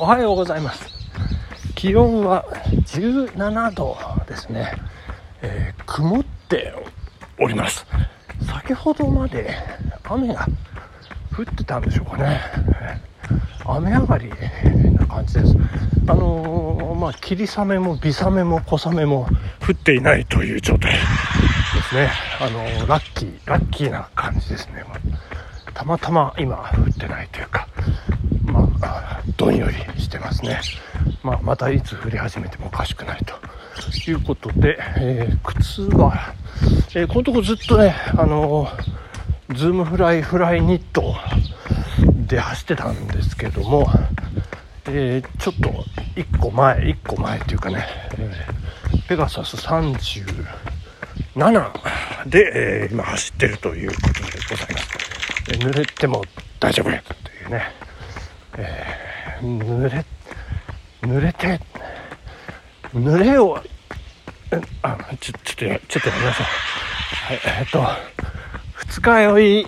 おはようございます。気温は17度ですね、えー、曇っております。先ほどまで雨が降ってたんでしょうかね。雨上がりな感じです。あのー、まあ霧雨も微雨も小雨も降っていないという状態ですね。あのー、ラッキーラッキーな感じですね。たまたま今降ってないというかまあどんよりしてますね、まあ、またいつ降り始めてもおかしくないということで、えー、靴は、えー、このとこずっとねあのー、ズームフライフライニットで走ってたんですけども、えー、ちょっと1個前1個前というかね、えペガサス37で、え今走ってるということでございます。濡れても大丈夫というね、えー、濡れ濡れて濡れをあちょちょっとちょっとやめましょう。はいえ、っと二日酔い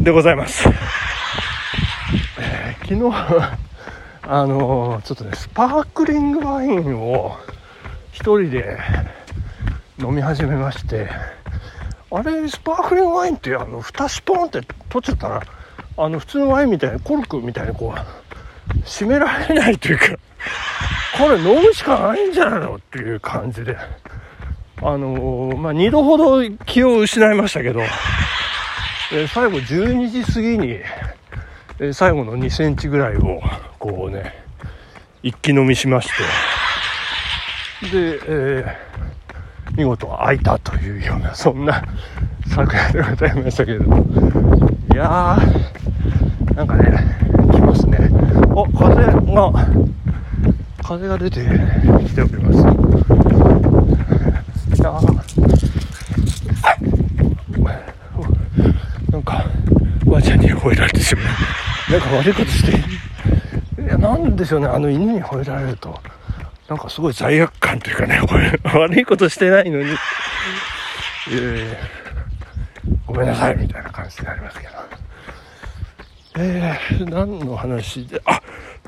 でございます、えー、昨日あのちょっとねスパークリングワインを一人で飲み始めましてあれスパークリングワインってあの蓋スポーンって取っちゃったらあの普通のワインみたいにコルクみたいにこう閉められないというかこれ飲むしかないんじゃないのっていう感じで。あのー、まあ、2度ほど気を失いましたけど、え、最後12時過ぎに、え、最後の2センチぐらいをこうね一気飲みしまして。で、えー見事開いたというようなそんな昨夜でございましたけれども。いやーなんかね来ますね。お風が風が出てきております。いやなんかおばあちゃんに吠えられてしまう。なんか悪いことして。いやなんでしょうねあの犬に吠えられると。なんかすごい罪悪感というかね、これ、悪いことしてないのに、えー、ごめんなさい、みたいな感じになりますけど。えー、何の話で、あ、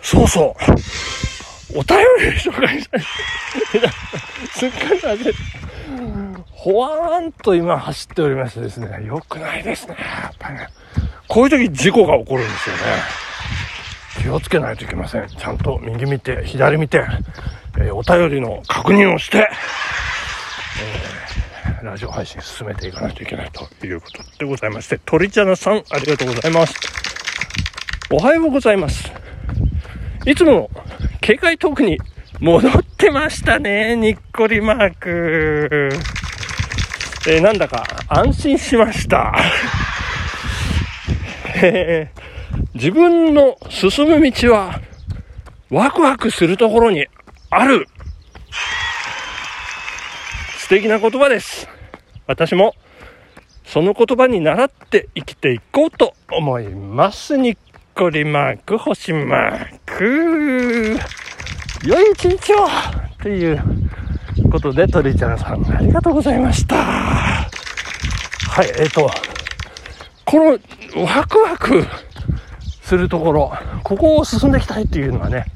そうそう、お便り紹介したい。すっかり忘れほわーんと今走っておりましてですね、良くないですね、やっぱりね。こういう時事故が起こるんですよね。気をつけないといけません。ちゃんと右見て、左見て、えー、お便りの確認をして、えー、ラジオ配信進めていかないといけないということでございまして、鳥ちゃなさん、ありがとうございます。おはようございます。いつもの警戒トークに戻ってましたね、にっこりマーク。えー、なんだか安心しました。えー、自分の進む道はワクワクするところにある素敵な言葉です。私もその言葉に習って生きていこうと思います。にっこりマーク、星マーク。良い一日をということで、鳥ちゃんさんありがとうございました。はい、えっ、ー、と、このワクワクするところ、ここを進んでいきたいっていうのはね、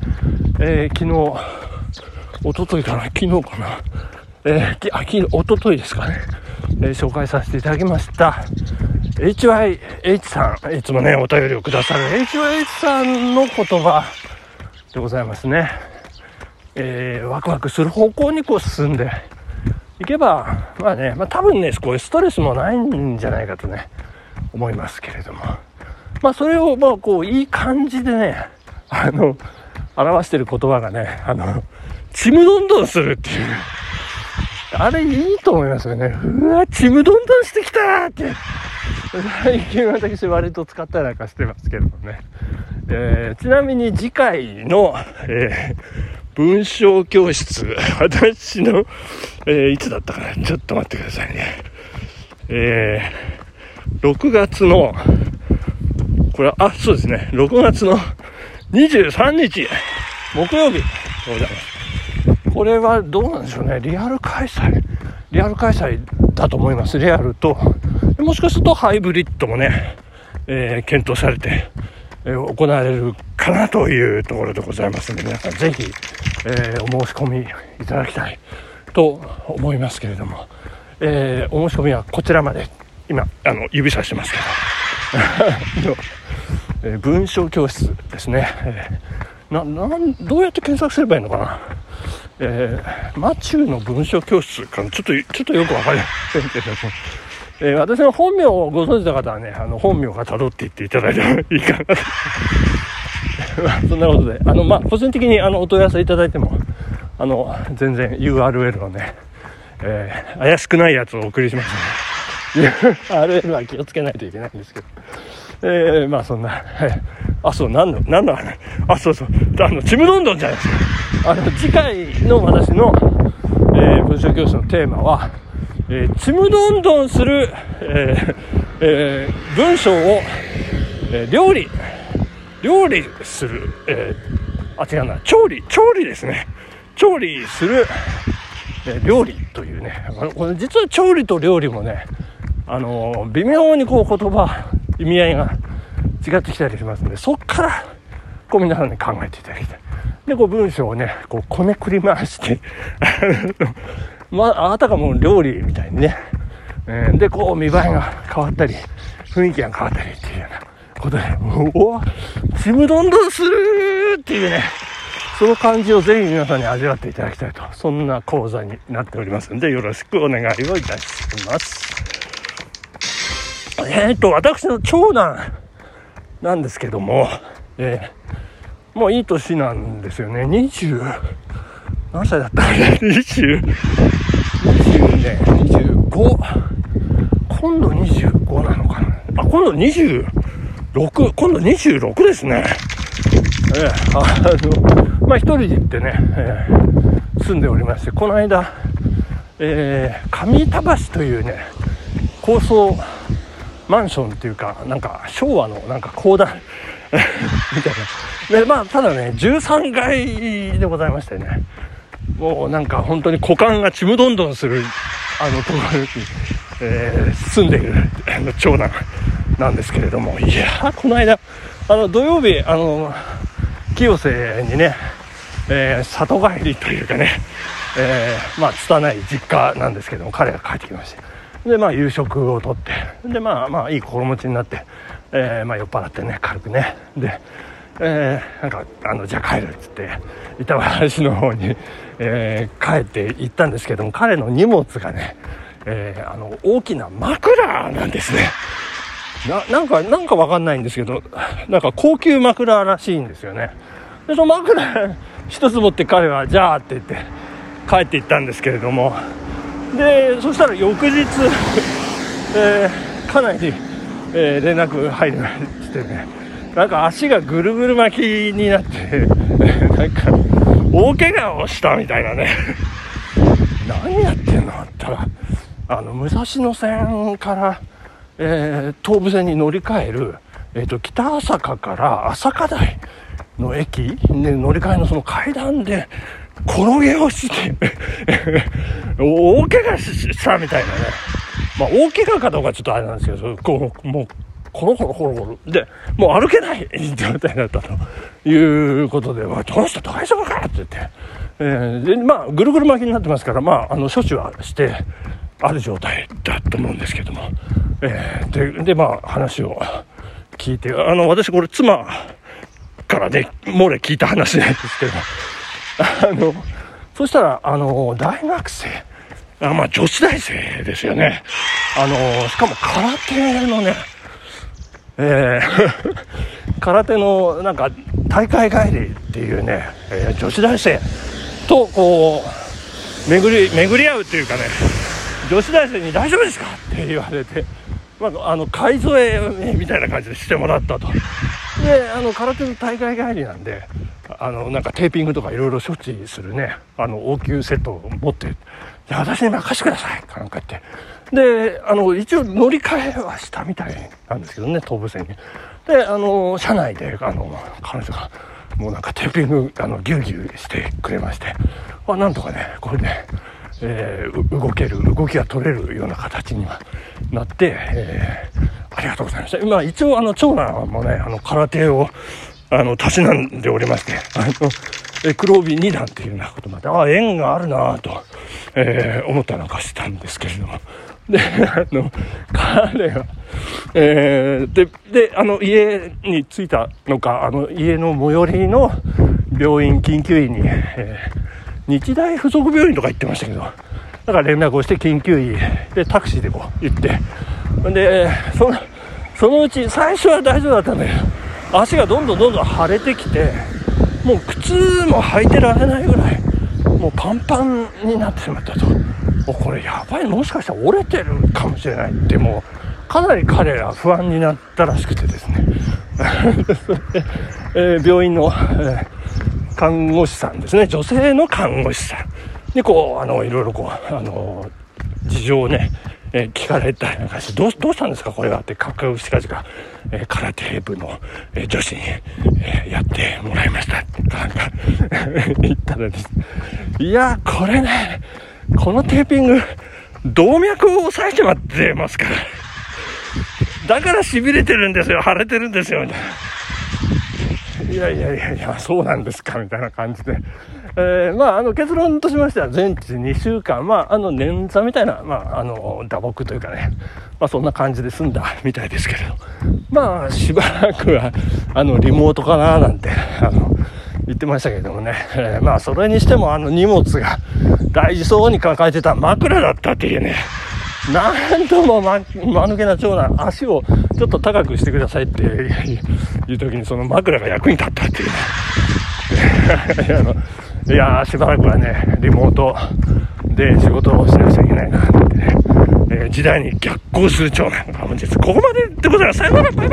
えー、昨日、おとといかな昨日かなえー、あ、昨日、おとといですかね。えー、紹介させていただきました。HYH さん、いつもね、お便りをくださる HYH さんの言葉でございますね。えー、ワクワクする方向にこう進んでいけば、まあね、まあ多分ね、こういうストレスもないんじゃないかとね、思いますけれども。まあそれを、まあこう、いい感じでね、あの、表してる言葉がね、あの、ちむどんどんするっていう。あれいいと思いますよね。うわ、ちむどんどんしてきたって。最近私割と使ったりなんかしてますけどね。えー、ちなみに次回の、えー、文章教室、私の、えー、いつだったかな？ちょっと待ってくださいね。えー、6月の、これ、あ、そうですね、6月の23日、木曜日。これはどうなんでしょうね。リアル開催。リアル開催だと思います。リアルと。もしかするとハイブリッドもね、えー、検討されて、えー、行われるかなというところでございますので、皆さんぜひ、えー、お申し込みいただきたいと思いますけれども、え、お申し込みはこちらまで、今、あの、指さしてますけど、え、文章教室ですね。えー、な、なん、どうやって検索すればいいのかな。え、マチューの文章教室かちょっと、ちょっとよくわかりませんけども、えー、私の本名をご存知の方はね、あの、本名が辿っていっていただいてもいいかな。と。まあ、そんなことで、あの、まあ、個人的にあの、お問い合わせいただいても、あの、全然 URL をね、えー、怪しくないやつをお送りしますので、URL は気をつけないといけないんですけど、えー、まあそんな、はい、あ、そう、何の、何の、あ、そうそう、あの、ちむどんどんじゃないですか。あの、次回の私の、えー、文章教室のテーマは、えー、ちむどんどんする、えーえー、文章を、えー、料理、料理する、えー、あ、違うな、調理、調理ですね。調理する、えー、料理というね、これ実は調理と料理もね、あの、微妙にこう言葉、意味合いが違ってきたりしますので、そっから、こう皆さんに考えていただきたい。で、こう文章をね、こうこねくり回して まあ、あなたがもう料理みたいにね、えー、で、こう見栄えが変わったり、雰囲気が変わったりっていうようなことで、うわ、ちむどんどんするっていうね、その感じをぜひ皆さんに味わっていただきたいと、そんな講座になっておりますんで、よろしくお願いをいたします。えっ、と、私の長男なんですけども、えー、もういい年なんですよね。20、何歳だったかな ?20、20ね、25、今度25なのかな。あ、今度26、今度26ですね。ええ、あの、まあ、一人で行ってね、えー、住んでおりまして、この間、えー、上板橋というね、高層マンションっていうか、なんか昭和のなんか高段みたいな。で、まあ、ただね、13階でございましてね、もうなんか本当に股間がちむどんどんする、あの、ところに、えー、住んでいる、あの、長男なんですけれども、いやこの間、あの、土曜日、あの、清瀬にね、えー、里帰りというかね、えー、まあ、拙い実家なんですけども、彼が帰ってきまして、で、まあ、夕食をとって、で、まあ、まあ、いい心持ちになって、えー、まあ、酔っ払ってね、軽くね、で、えー、なんか、あの、じゃあ帰るっつって、板橋の方に、えー、帰って行ったんですけども、彼の荷物がね、えー、あの、大きな枕なんですね。な、なんか、なんかわかんないんですけど、なんか高級枕らしいんですよね。で、その枕一つ持って彼は、じゃあって言って帰って行ったんですけれども、で、そしたら翌日、えー、かなり、え、連絡入りましてね、なんか足がぐるぐる巻きになって、なんか、大怪我をしたみたいなね。何やってんのって言ったら、あの、武蔵野線から、えー、東武線に乗り換える、えっ、ー、と、北朝霞から朝霞台の駅で乗り換えのその階段で転げ落ちて 大怪我したみたいなね。まあ、大怪我かどうかちょっとあれなんですけど、こう、もう、コロコロコロコロ。で、もう歩けない状態だったということで、どうした？大丈夫か？って言って、えー、で、まあ、ぐるぐる巻きになってますから、まあ、あの、処置はして、ある状態だと思うんですけども、えー、で、で、まあ、話を聞いて、あの、私これ妻からね、漏れ聞いた話なんですけど、あの、そしたら、あの、大学生、あまあ、女子大生ですよね。あの、しかも空手のね、えー、空手のなんか大会帰りっていうね、えー、女子大生とこう巡り巡り合うっていうかね女子大生に「大丈夫ですか?」って言われて、まあ、あの買い添えみたいな感じでしてもらったとであの空手の大会帰りなんであのなんかテーピングとかいろいろ処置するねあの応急セットを持って「私に任せてください」かなんか言ってで、あの、一応乗り換えはしたみたいなんですけどね、東武線に。で、あの、車内で、あの、彼女が、もうなんかテーピング、あの、ギュウギュウしてくれまして、あ、なんとかね、これで、えー、動ける、動きが取れるような形にはなって、えー、ありがとうございました。今、一応、あの、長男もね、あの、空手をあの、たしなんでおりまして、あの、え黒帯2段っていうようなことまで、ああ、縁があるなぁと、えー、思ったのかしたんですけれども。で、あの、彼は、えー、で、で、あの、家に着いたのか、あの、家の最寄りの病院、緊急医に、えー、日大附属病院とか行ってましたけど、だから連絡をして緊急医でタクシーでこう行って、で、その、そのうち最初は大丈夫だったんだけど、足がどんどんどんどん腫れてきて、もう靴も履いてられないぐらい、もうパンパンになってしまったと。これやばい、もしかしたら折れてるかもしれないって、もう、かなり彼ら不安になったらしくてですね。えー、病院の、えー、看護師さんですね、女性の看護師さん。にこう、あの、いろいろこう、あの、事情をね、えー、聞かれたりなんかして、どうどうしたんですかこれはって、かっこよく近々、えー、空手部の、えー、女子に、えやってもらいましたって、なんか 言ったらです、いや、これね、このテーピング、動脈を押さえちまってますから。だから痺れてるんですよ、腫れてるんですよ、みたいな。いやいやいやいや、そうなんですか、みたいな感じで。えー、まあ、あの、結論としましては、全治2週間、まあ、あの、捻挫みたいな、まあ、あの、打撲というかね、まあ、そんな感じで済んだみたいですけれど、まあ、しばらくは、あの、リモートかな、なんて、あの、言ってましたけどもね、えー、まあ、それにしても、あの、荷物が大事そうに抱えてた枕だったっていうね、なんともま、間抜けな長男、足をちょっと高くしてくださいっていう時にその枕が役に立ったっていうね。いやー、しばらくはね、リモートで仕事をしなくちゃいけないなってね、えー、時代に逆行する長男が本日ここまででございます。さよなら、バイバイ